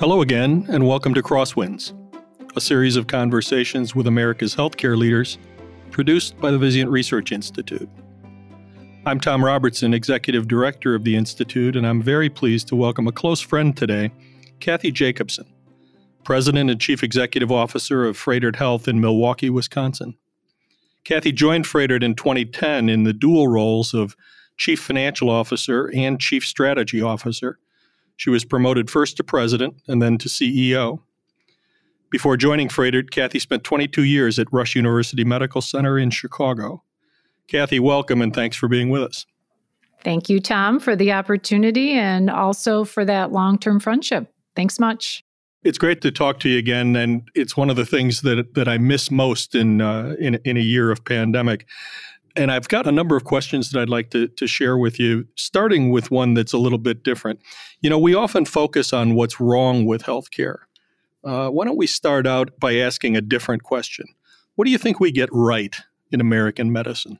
Hello again, and welcome to Crosswinds, a series of conversations with America's healthcare leaders produced by the Vizient Research Institute. I'm Tom Robertson, Executive Director of the Institute, and I'm very pleased to welcome a close friend today, Kathy Jacobson, President and Chief Executive Officer of Froedtert Health in Milwaukee, Wisconsin. Kathy joined Froedtert in 2010 in the dual roles of Chief Financial Officer and Chief Strategy Officer she was promoted first to president and then to CEO. Before joining Froedtert, Kathy spent 22 years at Rush University Medical Center in Chicago. Kathy, welcome and thanks for being with us. Thank you, Tom, for the opportunity and also for that long term friendship. Thanks much. It's great to talk to you again, and it's one of the things that that I miss most in uh, in, in a year of pandemic. And I've got a number of questions that I'd like to, to share with you, starting with one that's a little bit different. You know, we often focus on what's wrong with healthcare. Uh, why don't we start out by asking a different question? What do you think we get right in American medicine?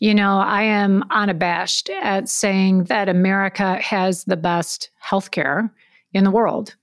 You know, I am unabashed at saying that America has the best healthcare in the world.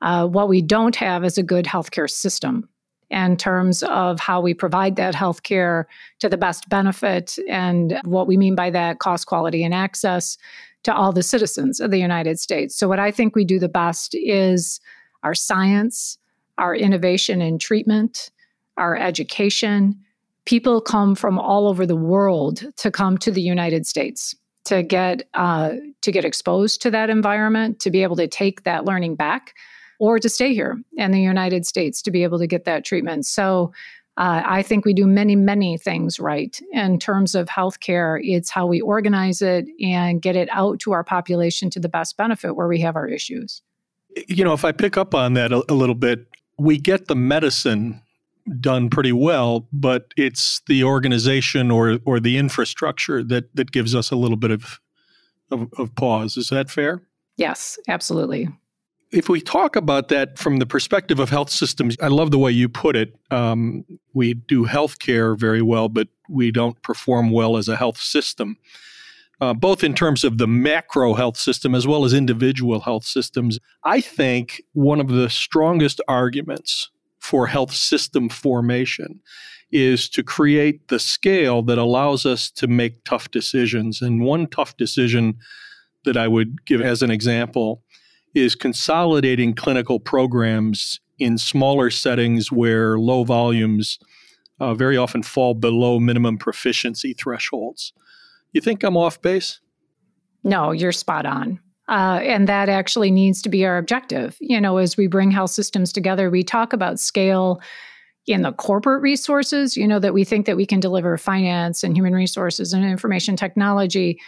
Uh, what we don't have is a good healthcare system in terms of how we provide that health care to the best benefit and what we mean by that cost, quality, and access to all the citizens of the United States. So, what I think we do the best is our science, our innovation in treatment, our education. People come from all over the world to come to the United States to get uh, to get exposed to that environment, to be able to take that learning back or to stay here in the United States to be able to get that treatment. So uh, I think we do many, many things right in terms of healthcare. It's how we organize it and get it out to our population to the best benefit where we have our issues. You know, if I pick up on that a, a little bit, we get the medicine done pretty well, but it's the organization or or the infrastructure that that gives us a little bit of, of, of pause. Is that fair? Yes, absolutely if we talk about that from the perspective of health systems, I love the way you put it. Um, we do healthcare very well, but we don't perform well as a health system, uh, both in terms of the macro health system as well as individual health systems. I think one of the strongest arguments for health system formation is to create the scale that allows us to make tough decisions. And one tough decision that I would give as an example is consolidating clinical programs in smaller settings where low volumes uh, very often fall below minimum proficiency thresholds. You think I'm off base? No, you're spot on. Uh, and that actually needs to be our objective. You know, as we bring health systems together, we talk about scale in the corporate resources, you know, that we think that we can deliver finance and human resources and information technology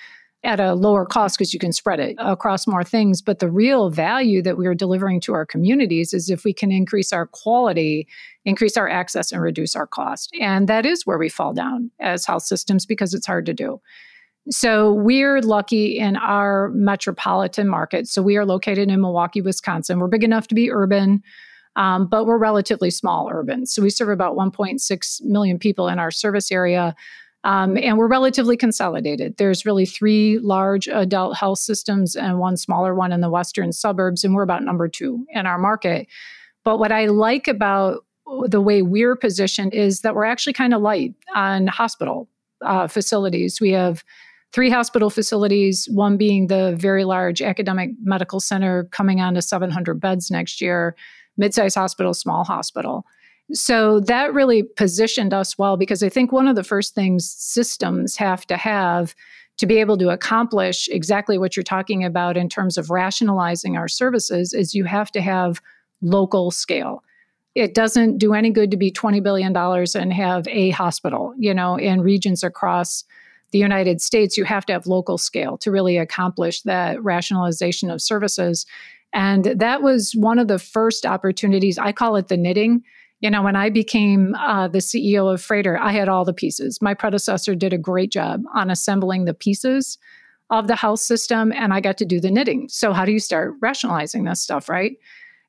at a lower cost because you can spread it across more things. But the real value that we are delivering to our communities is if we can increase our quality, increase our access, and reduce our cost. And that is where we fall down as health systems because it's hard to do. So we're lucky in our metropolitan market. So we are located in Milwaukee, Wisconsin. We're big enough to be urban. Um, but we're relatively small urban. So we serve about 1.6 million people in our service area. Um, and we're relatively consolidated. There's really three large adult health systems and one smaller one in the western suburbs, and we're about number two in our market. But what I like about the way we're positioned is that we're actually kind of light on hospital uh, facilities. We have three hospital facilities, one being the very large academic medical center coming on to 700 beds next year, mid-sized hospital, small hospital. So that really positioned us well because I think one of the first things systems have to have to be able to accomplish exactly what you're talking about in terms of rationalizing our services is you have to have local scale. It doesn't do any good to be $20 billion and have a hospital, you know, in regions across the United States. You have to have local scale to really accomplish that rationalization of services. And that was one of the first opportunities. I call it the knitting you know, when I became uh, the CEO of Froedtert, I had all the pieces. My predecessor did a great job on assembling the pieces of the health system, and I got to do the knitting. So, how do you start rationalizing this stuff, right?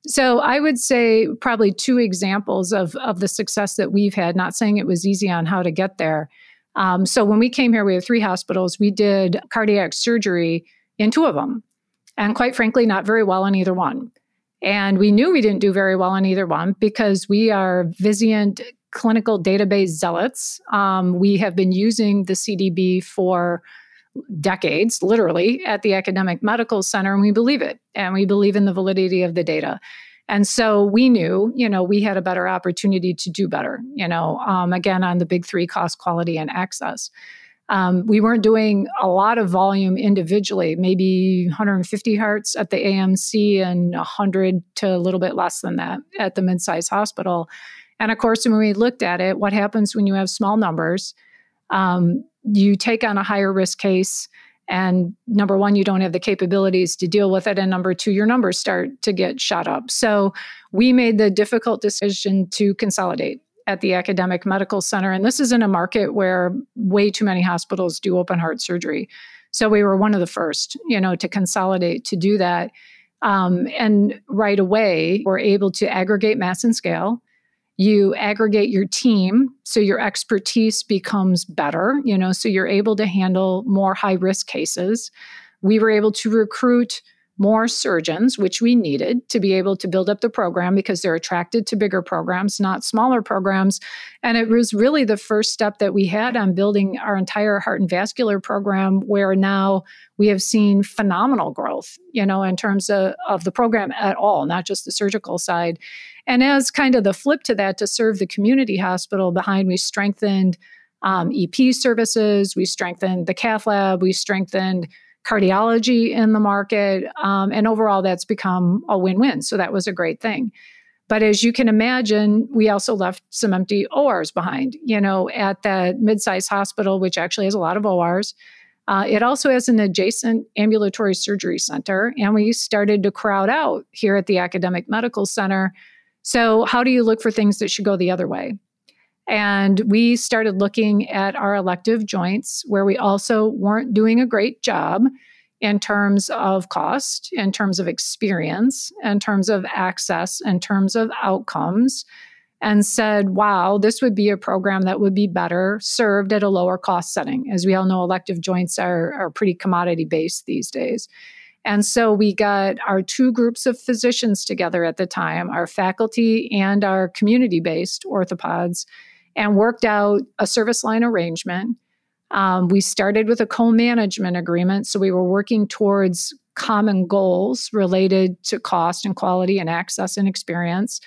So, I would say probably two examples of, of the success that we've had, not saying it was easy on how to get there. Um, so, when we came here, we had three hospitals. We did cardiac surgery in two of them. And quite frankly, not very well in either one. And we knew we didn't do very well on either one because we are Vizient clinical database zealots. Um, we have been using the CDB for decades, literally, at the academic medical center, and we believe it. And we believe in the validity of the data. And so we knew, you know, we had a better opportunity to do better, you know, um, again, on the big three cost, quality, and access. Um, we weren't doing a lot of volume individually, maybe 150 hearts at the AMC and 100 to a little bit less than that at the mid-sized hospital. And of course, when we looked at it, what happens when you have small numbers? Um, you take on a higher risk case and number one you don't have the capabilities to deal with it and number two your numbers start to get shot up so we made the difficult decision to consolidate at the academic medical center and this is in a market where way too many hospitals do open heart surgery. So we were one of the first you know to consolidate to do that um, and right away we're able to aggregate mass and scale. You aggregate your team so your expertise becomes better you know so you're able to handle more high risk cases. We were able to recruit more surgeons, which we needed to be able to build up the program because they're attracted to bigger programs, not smaller programs. And it was really the first step that we had on building our entire heart and vascular program, where now we have seen phenomenal growth, you know, in terms of, of the program at all, not just the surgical side. And as kind of the flip to that, to serve the community hospital behind, we strengthened um, EP services, we strengthened the cath lab, we strengthened cardiology in the market. Um, and overall, that's become a win win. So that was a great thing. But as you can imagine, we also left some empty ORs behind, you know, at that mid-sized hospital, which actually has a lot of ORs. Uh, it also has an adjacent ambulatory surgery center, and we started to crowd out here at the academic medical center. So, how do you look for things that should go the other way? And we started looking at our elective joints, where we also weren't doing a great job in terms of cost, in terms of experience, in terms of access, in terms of outcomes, and said, wow, this would be a program that would be better served at a lower cost setting. As we all know, elective joints are, are pretty commodity based these days. And so we got our two groups of physicians together at the time, our faculty and our community based orthopods, and worked out a service line arrangement. Um, we started with a co management agreement. So we were working towards common goals related to cost and quality and access and experience.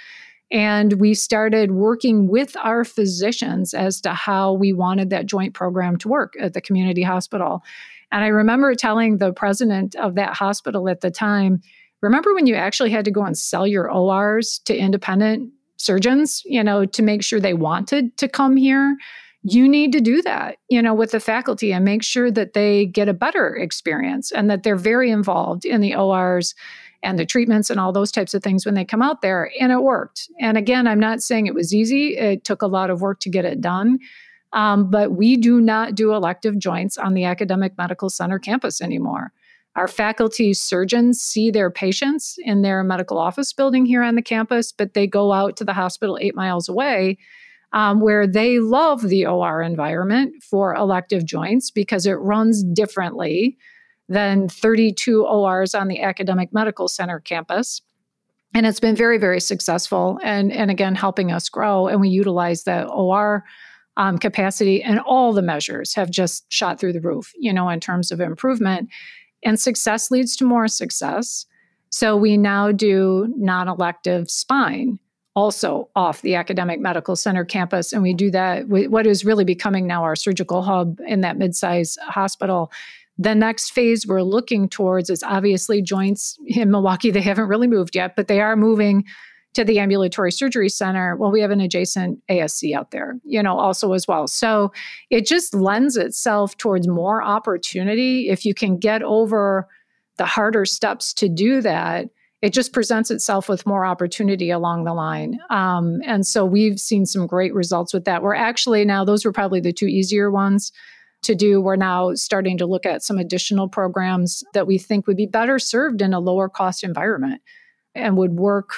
And we started working with our physicians as to how we wanted that joint program to work at the community hospital. And I remember telling the president of that hospital at the time, remember when you actually had to go and sell your ORs to independent surgeons, you know, to make sure they wanted to come here. You need to do that, you know, with the faculty and make sure that they get a better experience and that they're very involved in the ORs and the treatments and all those types of things when they come out there. And it worked. And again, I'm not saying it was easy, it took a lot of work to get it done. Um, but we do not do elective joints on the academic medical center campus anymore. Our faculty surgeons see their patients in their medical office building here on the campus, but they go out to the hospital eight miles away. Um, where they love the OR environment for elective joints because it runs differently than 32 ORs on the academic medical center campus. And it's been very, very successful and, and again, helping us grow. And we utilize the OR um, capacity, and all the measures have just shot through the roof, you know, in terms of improvement. And success leads to more success. So we now do non elective spine also off the academic medical center campus. And we do that with what is really becoming now our surgical hub in that mid-sized hospital. The next phase we're looking towards is obviously joints in Milwaukee. They haven't really moved yet, but they are moving to the ambulatory surgery center, well, we have an adjacent ASC out there, you know, also as well. So it just lends itself towards more opportunity. If you can get over the harder steps to do that, it just presents itself with more opportunity along the line. Um, and so we've seen some great results with that. We're actually now, those were probably the two easier ones to do. We're now starting to look at some additional programs that we think would be better served in a lower cost environment and would work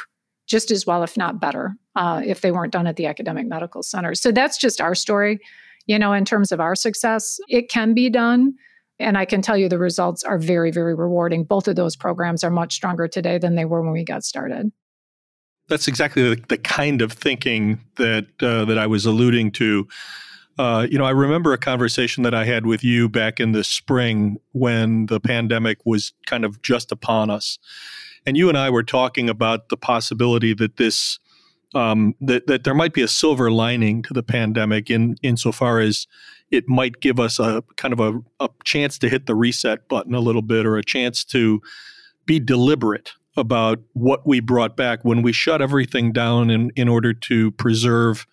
just as well, if not better, uh, if they weren't done at the academic medical center. So that's just our story. You know, in terms of our success, it can be done. And I can tell you the results are very, very rewarding. Both of those programs are much stronger today than they were when we got started. That's exactly the, the kind of thinking that uh, that I was alluding to. Uh, you know, I remember a conversation that I had with you back in the spring when the pandemic was kind of just upon us, and you and I were talking about the possibility that this um, that that there might be a silver lining to the pandemic in insofar as it might give us a kind of a, a chance to hit the reset button a little bit or a chance to be deliberate about what we brought back when we shut everything down in, in order to preserve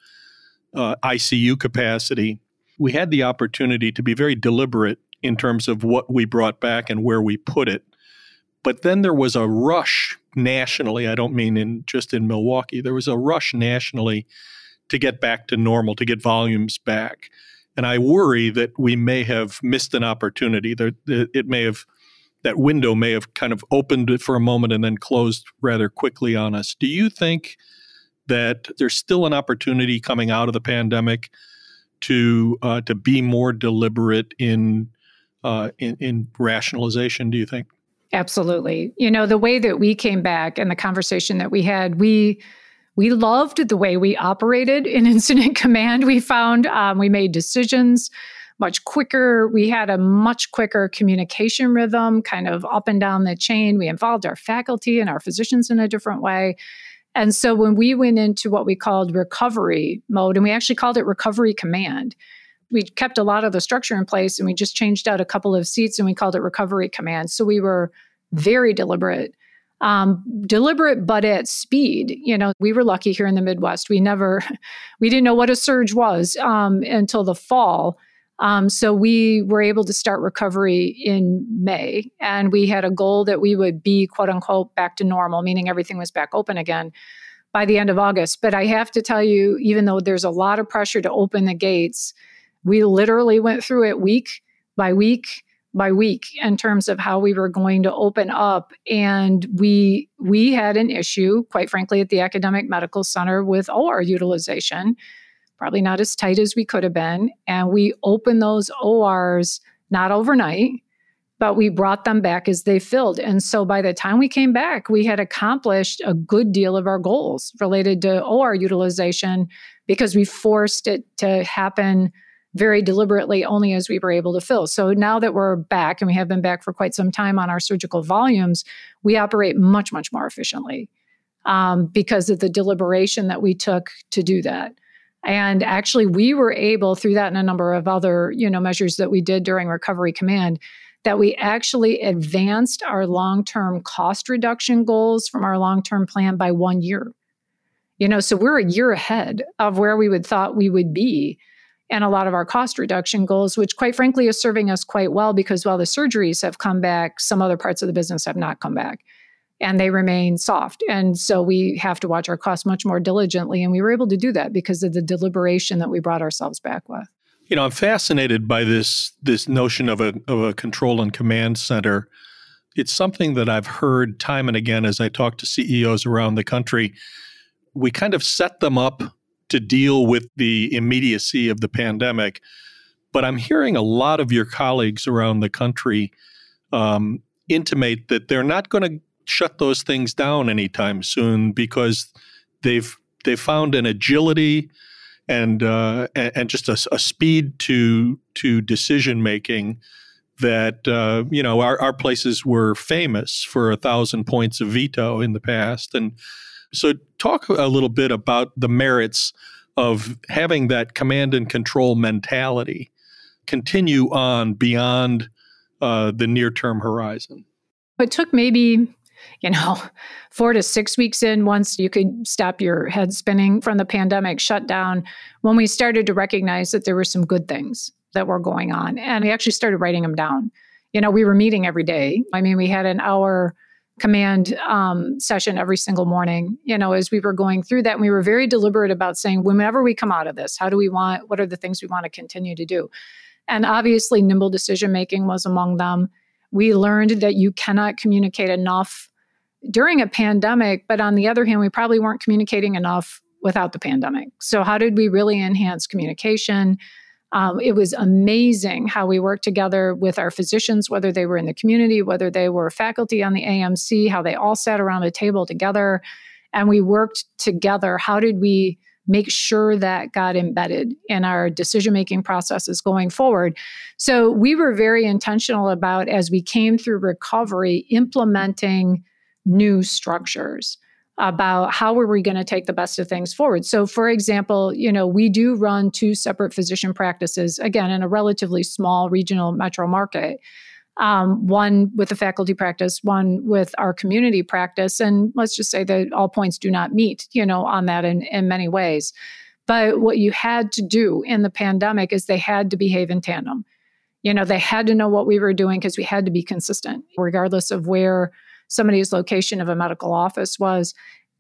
uh, ICU capacity. We had the opportunity to be very deliberate in terms of what we brought back and where we put it. But then there was a rush nationally. I don't mean in just in Milwaukee. There was a rush nationally to get back to normal, to get volumes back. And I worry that we may have missed an opportunity. That it may have that window may have kind of opened for a moment and then closed rather quickly on us. Do you think that there's still an opportunity coming out of the pandemic to uh, to be more deliberate in, uh, in in rationalization? Do you think? Absolutely. You know, the way that we came back and the conversation that we had, we we loved the way we operated in incident command. We found um, we made decisions much quicker. We had a much quicker communication rhythm, kind of up and down the chain. We involved our faculty and our physicians in a different way. And so when we went into what we called recovery mode, and we actually called it recovery command, we kept a lot of the structure in place and we just changed out a couple of seats and we called it recovery command. So we were very deliberate. Um, deliberate but at speed you know we were lucky here in the midwest we never we didn't know what a surge was um, until the fall um, so we were able to start recovery in May, and we had a goal that we would be quote unquote back to normal, meaning everything was back open again by the end of August. But I have to tell you, even though there's a lot of pressure to open the gates, we literally went through it week by week by week in terms of how we were going to open up and we we had an issue quite frankly at the academic medical center with OR utilization probably not as tight as we could have been. And we opened those ORs not overnight, but we brought them back as they filled. And so by the time we came back, we had accomplished a good deal of our goals related to OR utilization because we forced it to happen very deliberately only as we were able to fill. So now that we're back and we have been back for quite some time on our surgical volumes, we operate much, much more efficiently um, because of the deliberation that we took to do that. And actually, we were able, through that and a number of other, you know, measures that we did during Recovery Command, that we actually advanced our long-term cost reduction goals from our long-term plan by one year. You know, so we're a year ahead of where we would thought we would be and a lot of our cost reduction goals, which quite frankly is serving us quite well because while the surgeries have come back, some other parts of the business have not come back and they remain soft. And so we have to watch our costs much more diligently. And we were able to do that because of the deliberation that we brought ourselves back with. You know, I'm fascinated by this this notion of a of a control and command center. It's something that I've heard time and again as I talk to CEOs around the country. We kind of set them up to deal with the immediacy of the pandemic, but I'm hearing a lot of your colleagues around the country um, intimate that they're not going to shut those things down anytime soon because they've they've found an agility and uh, and just a, a, speed to to decision making that uh, you know our, our places were famous for a thousand points of veto in the past. And so talk a little bit about the merits of having that command and control mentality continue on beyond uh, the near term horizon it took maybe you know, four to six weeks in, once you could stop your head spinning from the pandemic shutdown, when we started to recognize that there were some good things that were going on. And we actually started writing them down. You know, we were meeting every day. I mean, we had an hour command um, session every single morning, you know, as we were going through that. We were very deliberate about saying, whenever we come out of this, how do we want, what are the things we want to continue to do? And obviously, nimble decision making was among them. We learned that you cannot communicate enough during a pandemic, but on the other hand, we probably weren't communicating enough without the pandemic. So, how did we really enhance communication? Um, it was amazing how we worked together with our physicians, whether they were in the community, whether they were faculty on the AMC, how they all sat around a table together and we worked together. How did we make sure that got embedded in our decision making processes going forward? So we were very intentional about, as we came through recovery, implementing new structures about how are we going to take the best of things forward. So for example, you know, we do run two separate physician practices again in a relatively small regional metro market. Um, one with a faculty practice, one with our community practice. And let's just say that all points do not meet, you know, on that in, in many ways. But what you had to do in the pandemic is they had to behave in tandem. You know, they had to know what we were doing because we had to be consistent, regardless of where somebody's location of a medical office was.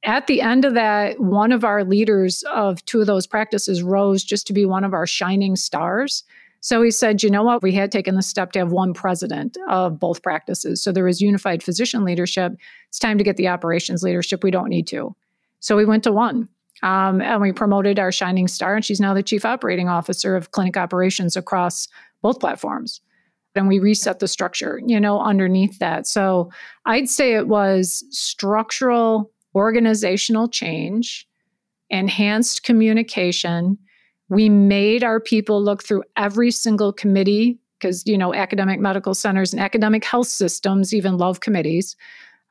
At the end of that, one of our leaders of two of those practices rose just to be one of our shining stars. So he said, you know what? We had taken the step to have one president of both practices. So there was unified physician leadership. It's time to get the operations leadership. We don't need to. So we went to one. Um, and we promoted our shining star, and she's now the chief operating officer of clinic operations across both platforms and we reset the structure, you know, underneath that. So I'd say it was structural organizational change, enhanced communication. We made our people look through every single committee because, you know, academic medical centers and academic health systems even love committees,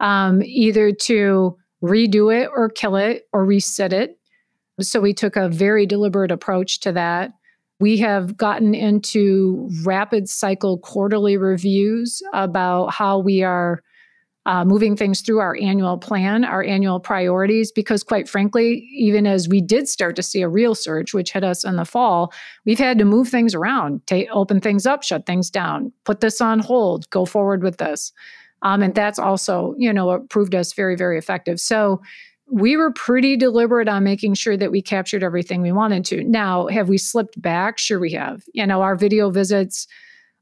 um, either to redo it or kill it or reset it. So we took a very deliberate approach to that. We have gotten into rapid cycle quarterly reviews about how we are uh, moving things through our annual plan, our annual priorities, because quite frankly, even as we did start to see a real surge, which hit us in the fall, we've had to move things around, take, open things up, shut things down, put this on hold, go forward with this. Um, and that's also, you know, proved us very, very effective. So we were pretty deliberate on making sure that we captured everything we wanted to. Now, have we slipped back? Sure, we have. You know, our video visits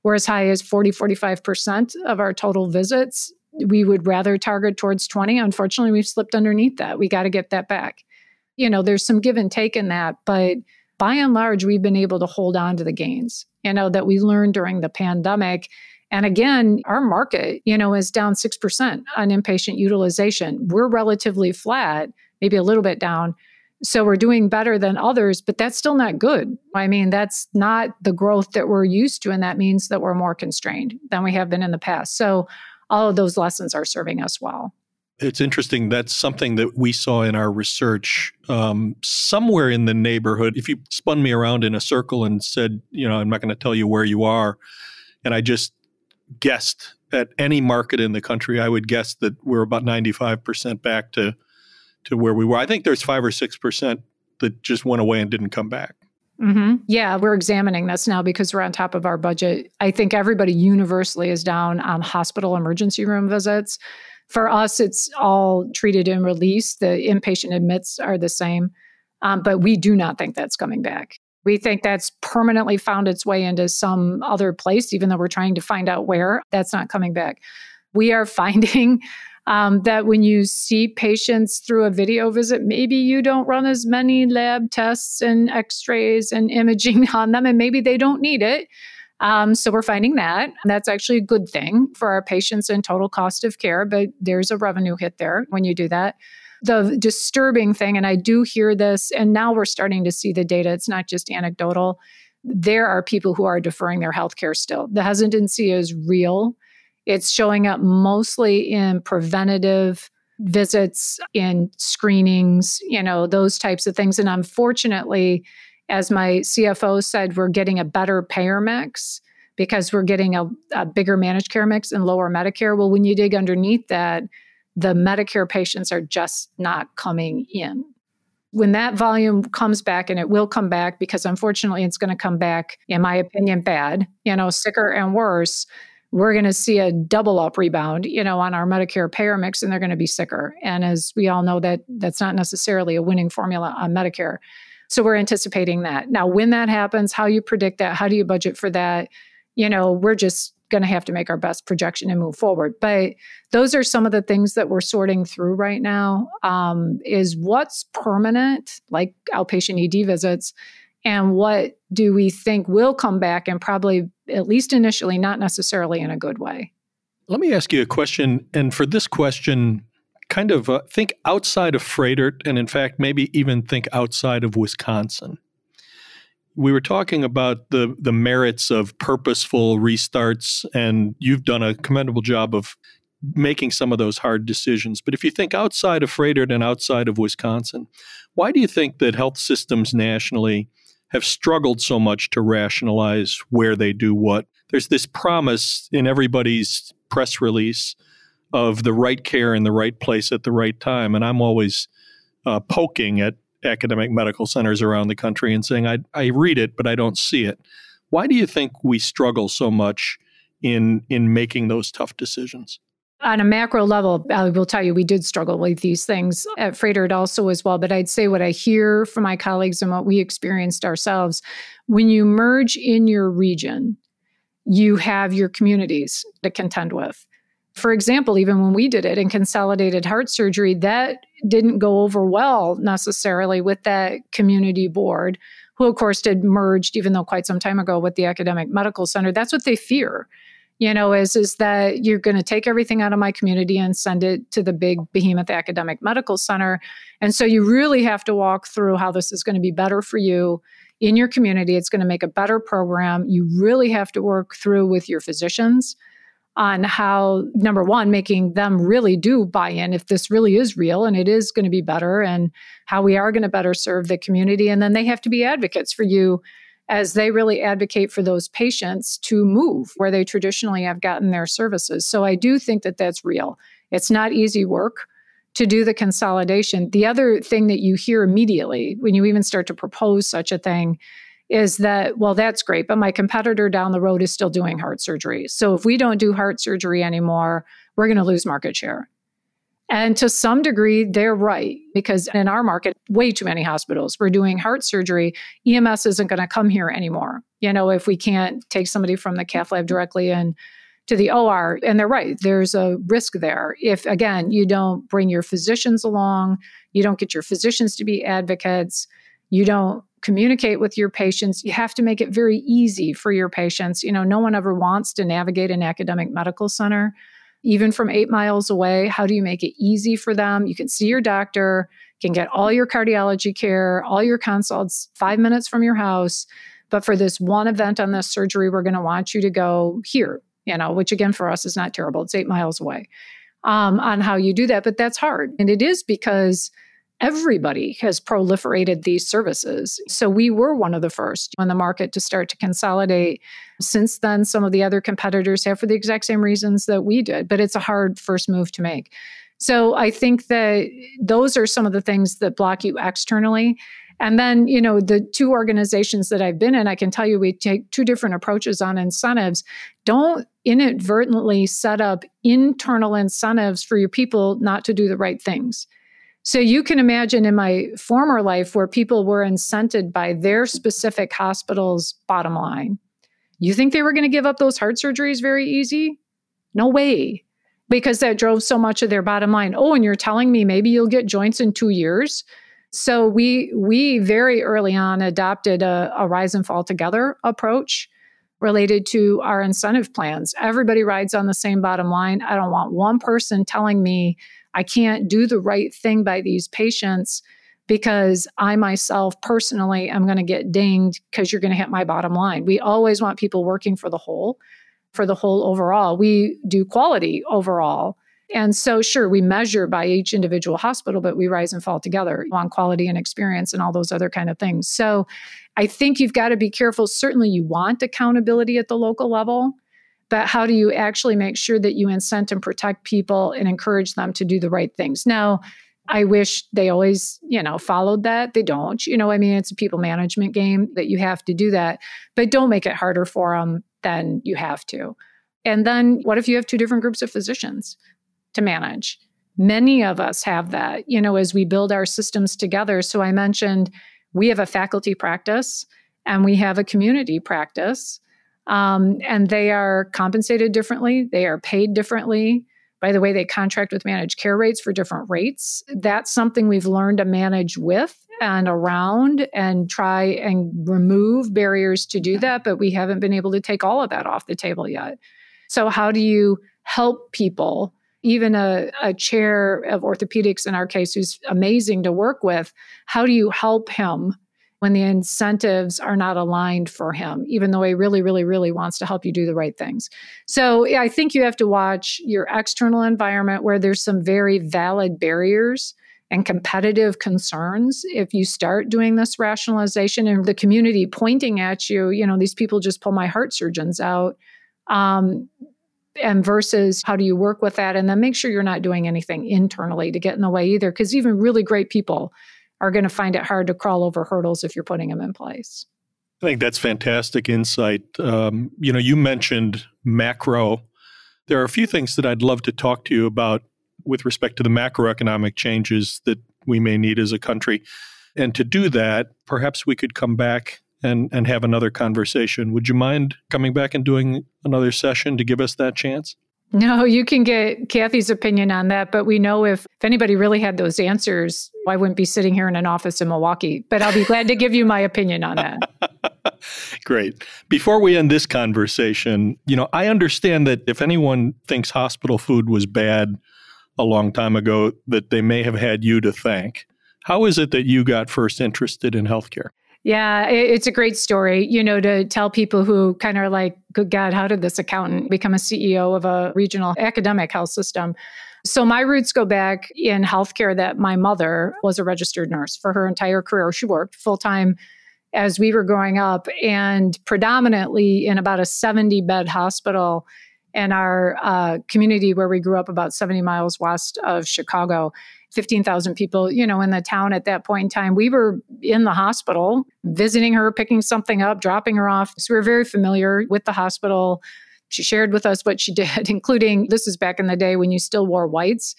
were as high as 40, 45% of our total visits. We would rather target towards 20. Unfortunately, we've slipped underneath that. We got to get that back. You know, there's some give and take in that, but by and large, we've been able to hold on to the gains, you know, that we learned during the pandemic and again, our market, you know, is down 6% on inpatient utilization. We're relatively flat, maybe a little bit down. So we're doing better than others, but that's still not good. I mean, that's not the growth that we're used to. And that means that we're more constrained than we have been in the past. So all of those lessons are serving us well. It's interesting. That's something that we saw in our research um, somewhere in the neighborhood. If you spun me around in a circle and said, you know, I'm not going to tell you where you are, and I just guessed at any market in the country, I would guess that we're about 95% back to to where we were. I think there's five or six percent that just went away and didn't come back. Mm-hmm. Yeah, we're examining this now because we're on top of our budget. I think everybody universally is down on hospital emergency room visits. For us, it's all treated and released. The inpatient admits are the same, um, but we do not think that's coming back. We think that's permanently found its way into some other place, even though we're trying to find out where. That's not coming back. We are finding um, that when you see patients through a video visit, maybe you don't run as many lab tests and x rays and imaging on them, and maybe they don't need it. Um, so we're finding that. And that's actually a good thing for our patients and total cost of care, but there's a revenue hit there when you do that the disturbing thing, and I do hear this, and now we're starting to see the data, it's not just anecdotal. There are people who are deferring their health care still. The hesitancy is real. It's showing up mostly in preventative visits, in screenings, you know, those types of things. And unfortunately, as my CFO said, we're getting a better payer mix because we're getting a, a bigger managed care mix and lower Medicare. Well, when you dig underneath that, the Medicare patients are just not coming in. When that volume comes back, and it will come back because unfortunately it's going to come back, in my opinion, bad, you know, sicker and worse, we're going to see a double up rebound, you know, on our Medicare payer mix, and they're going to be sicker. And as we all know, that that's not necessarily a winning formula on Medicare. So we're anticipating that. Now, when that happens, how you predict that, how do you budget for that? You know, we're just going to have to make our best projection and move forward. But those are some of the things that we're sorting through right now. Um, is what's permanent, like outpatient ED visits, and what do we think will come back and probably at least initially not necessarily in a good way let me ask you a question and for this question kind of uh, think outside of Froedtert and in fact maybe even think outside of wisconsin we were talking about the the merits of purposeful restarts and you've done a commendable job of making some of those hard decisions. But if you think outside of Froedtert and outside of Wisconsin, why do you think that health systems nationally have struggled so much to rationalize where they do what? There's this promise in everybody's press release of the right care in the right place at the right time. And I'm always uh, poking at academic medical centers around the country and saying, I, I read it, but I don't see it. Why do you think we struggle so much in, in making those tough decisions? On a macro level, I will tell you, we did struggle with these things at Froedtert also as well. But I'd say what I hear from my colleagues and what we experienced ourselves when you merge in your region, you have your communities to contend with. For example, even when we did it in consolidated heart surgery, that didn't go over well necessarily with that community board, who, of course, did merged, even though quite some time ago, with the academic medical center. That's what they fear you know, is is that you're going to take everything out of my community and send it to the big behemoth academic medical center. And so you really have to walk through how this is going to be better for you in your community. It's going to make a better program. You really have to work through with your physicians on how number one making them really do buy in if this really is real and it is going to be better and how we are going to better serve the community and then they have to be advocates for you as they really advocate for those patients to move where they traditionally have gotten their services. So I do think that that's real. It's not easy work to do the consolidation. The other thing that you hear immediately when you even start to propose such a thing is that, well, that's great, but my competitor down the road is still doing heart surgery. So if we don't do heart surgery anymore, we're going to lose market share. And to some degree, they're right because in our market, way too many hospitals were doing heart surgery. EMS isn't going to come here anymore. You know, if we can't take somebody from the cath lab directly in to the OR, and they're right, there's a risk there. If again, you don't bring your physicians along, you don't get your physicians to be advocates, you don't communicate with your patients, you have to make it very easy for your patients. You know, no one ever wants to navigate an academic medical center even from eight miles away? How do you make it easy for them? You can see your doctor, can get all your cardiology care, all your consults five minutes from your house. But for this one event on this surgery, we're going to want you to go here, you know, which again for us is not terrible. It's eight miles away um, on how you do that. But that's hard. And it is because everybody has proliferated these services. So we were one of the first in the market to start to consolidate. Since then, some of the other competitors have for the exact same reasons that we did, but it's a hard first move to make. So I think that those are some of the things that block you externally. And then, you know, the two organizations that I've been in, I can tell you we take two different approaches on incentives. Don't inadvertently set up internal incentives for your people not to do the right things. So you can imagine in my former life where people were incented by their specific hospital's bottom line. You think they were going to give up those heart surgeries very easy? No way. Because that drove so much of their bottom line. Oh, and you're telling me maybe you'll get joints in 2 years? So we we very early on adopted a, a rise and fall together approach related to our incentive plans. Everybody rides on the same bottom line. I don't want one person telling me I can't do the right thing by these patients because I myself personally am going to get dinged because you're going to hit my bottom line. We always want people working for the whole, for the whole overall. We do quality overall. And so, sure, we measure by each individual hospital, but we rise and fall together on quality and experience and all those other kind of things. So, I think you've got to be careful. Certainly, you want accountability at the local level, but how do you actually make sure that you incent and protect people and encourage them to do the right things? Now, I wish they always, you know, followed that. They don't. You know, I mean, it's a people management game that you have to do that, but don't make it harder for them than you have to. And then what if you have two different groups of physicians to manage? Many of us have that, you know, as we build our systems together. So I mentioned we have a faculty practice and we have a community practice. Um, and they are compensated differently, they are paid differently. by the way they contract with managed care rates for different rates. That's something we've learned to manage with and around and try and remove barriers to do that, but we haven't been able to take all of that off the table yet. So, how do you help people? Even a, a chair of orthopedics in our case, who's amazing to work with, how do you help him when the incentives are not aligned for him, even though he really, really, really wants to help you do the right things. So I think you have to watch your external environment where there's some very valid barriers and competitive concerns if you start doing this rationalization and the community pointing at you, you know, these people just pull my heart surgeons out. Um, and versus how do you work with that and then make sure you're not doing anything internally to get in the way either because even really great people are going to find it hard to crawl over hurdles if you're putting them in place. I think that's fantastic insight. Um, you know, you mentioned macro. There are a few things that I'd love to talk to you about with respect to the macroeconomic changes that we may need as a country. And to do that, perhaps we could come back and, and have another conversation. Would you mind coming back and doing another session to give us that chance? No, you can get Kathy's opinion on that. But we know if, if anybody really had those answers, I wouldn't be sitting here in an office in Milwaukee. But I'll be glad to give you my opinion on that. Great. Before we end this conversation, you know, I understand that if anyone thinks hospital food was bad a long time ago, that they may have had you to thank. How is it that you got first interested in healthcare? Yeah, it's a great story, you know, to tell people who kind of are like, good God, how did this accountant become a CEO of a regional academic health system? So my roots go back in healthcare that my mother was a registered nurse for her entire career. She worked full time as we were growing up and predominantly in about a 70 bed hospital in our uh, community where we grew up about 70 miles west of Chicago. 15,000 people, you know, in the town at that point in time. We were in the hospital, visiting her, picking something up, dropping her off. So we were very familiar with the hospital. She shared with us what she did, including this is back in the day when you still wore whites.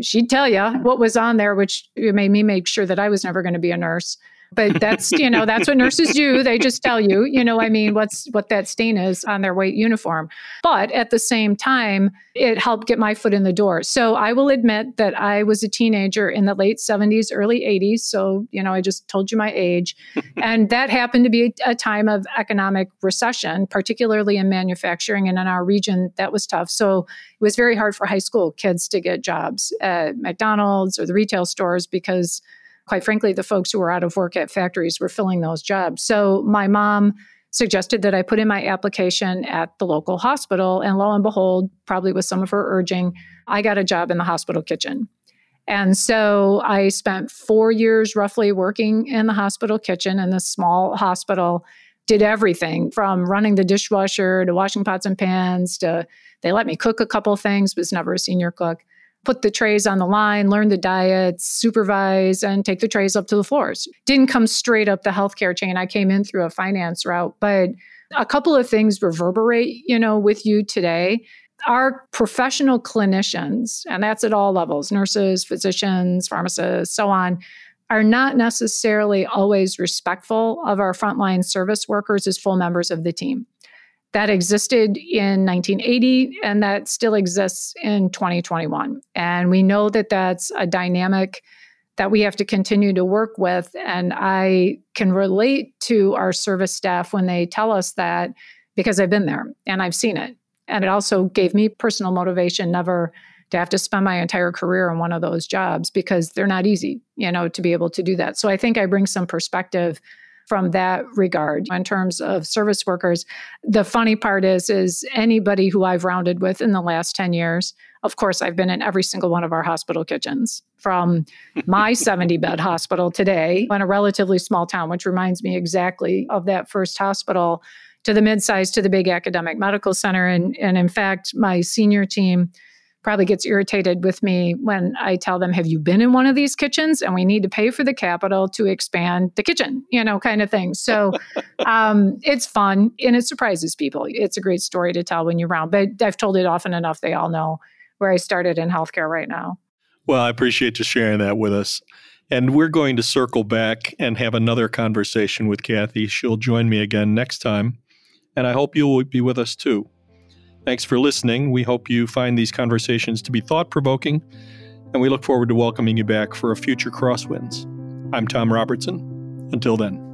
She'd tell you what was on there, which made me make sure that I was never going to be a nurse but that's you know that's what nurses do. They just tell you you know i mean what's what that stain is on their white uniform. But at the same time it helped get my foot in the door. So i will admit that i was a teenager in the late 70s early 80s so you know i just told you my age. And that happened to be a time of economic recession particularly in manufacturing and in our region that was tough. So it was very hard for high school kids to get jobs at mcdonald's or the retail stores because quite frankly, the folks who were out of work at factories were filling those jobs. So my mom suggested that I put in my application at the local hospital. And lo and behold, probably with some of her urging, I got a job in the hospital kitchen. And so I spent four years roughly working in the hospital kitchen in this small hospital, did everything from running the dishwasher to washing pots and pans to they let me cook a couple things, was never a senior cook put the trays on the line, learn the diets, supervise, and take the trays up to the floors. Didn't come straight up the healthcare chain. I came in through a finance route, but a couple of things reverberate, you know, with you today. Our professional clinicians, and that's at all levels nurses, physicians, pharmacists, so on, are not necessarily always respectful of our frontline service workers as full members of the team that existed in 1980 and that still exists in 2021. And we know that that's a dynamic that we have to continue to work with. And I can relate to our service staff when they tell us that because I've been there and I've seen it. And it also gave me personal motivation never to have to spend my entire career in one of those jobs because they're not easy, you know, to be able to do that. So I think I bring some perspective from that regard in terms of service workers. The funny part is is anybody who I've rounded with in the last 10 years, of course I've been in every single one of our hospital kitchens from my 70 bed hospital today in a relatively small town which reminds me exactly of that first hospital to the mid-sized to the big academic medical center and and in fact my senior team probably gets irritated with me when I tell them, Have you been in one of these kitchens? And we need to pay for the capital to expand the kitchen, you know, kind of thing. So um, it's fun and it surprises people. It's a great story to tell when you're around, but I've told it often enough. They all know where I started in healthcare right now. Well, I appreciate you sharing that with us. And we're going to circle back and have another conversation with Kathy. She'll join me again next time. And I hope you'll be with us too. Thanks for listening. We hope you find these conversations to be thought provoking, and we look forward to welcoming you back for a future Crosswinds. I'm Tom Robertson. Until then.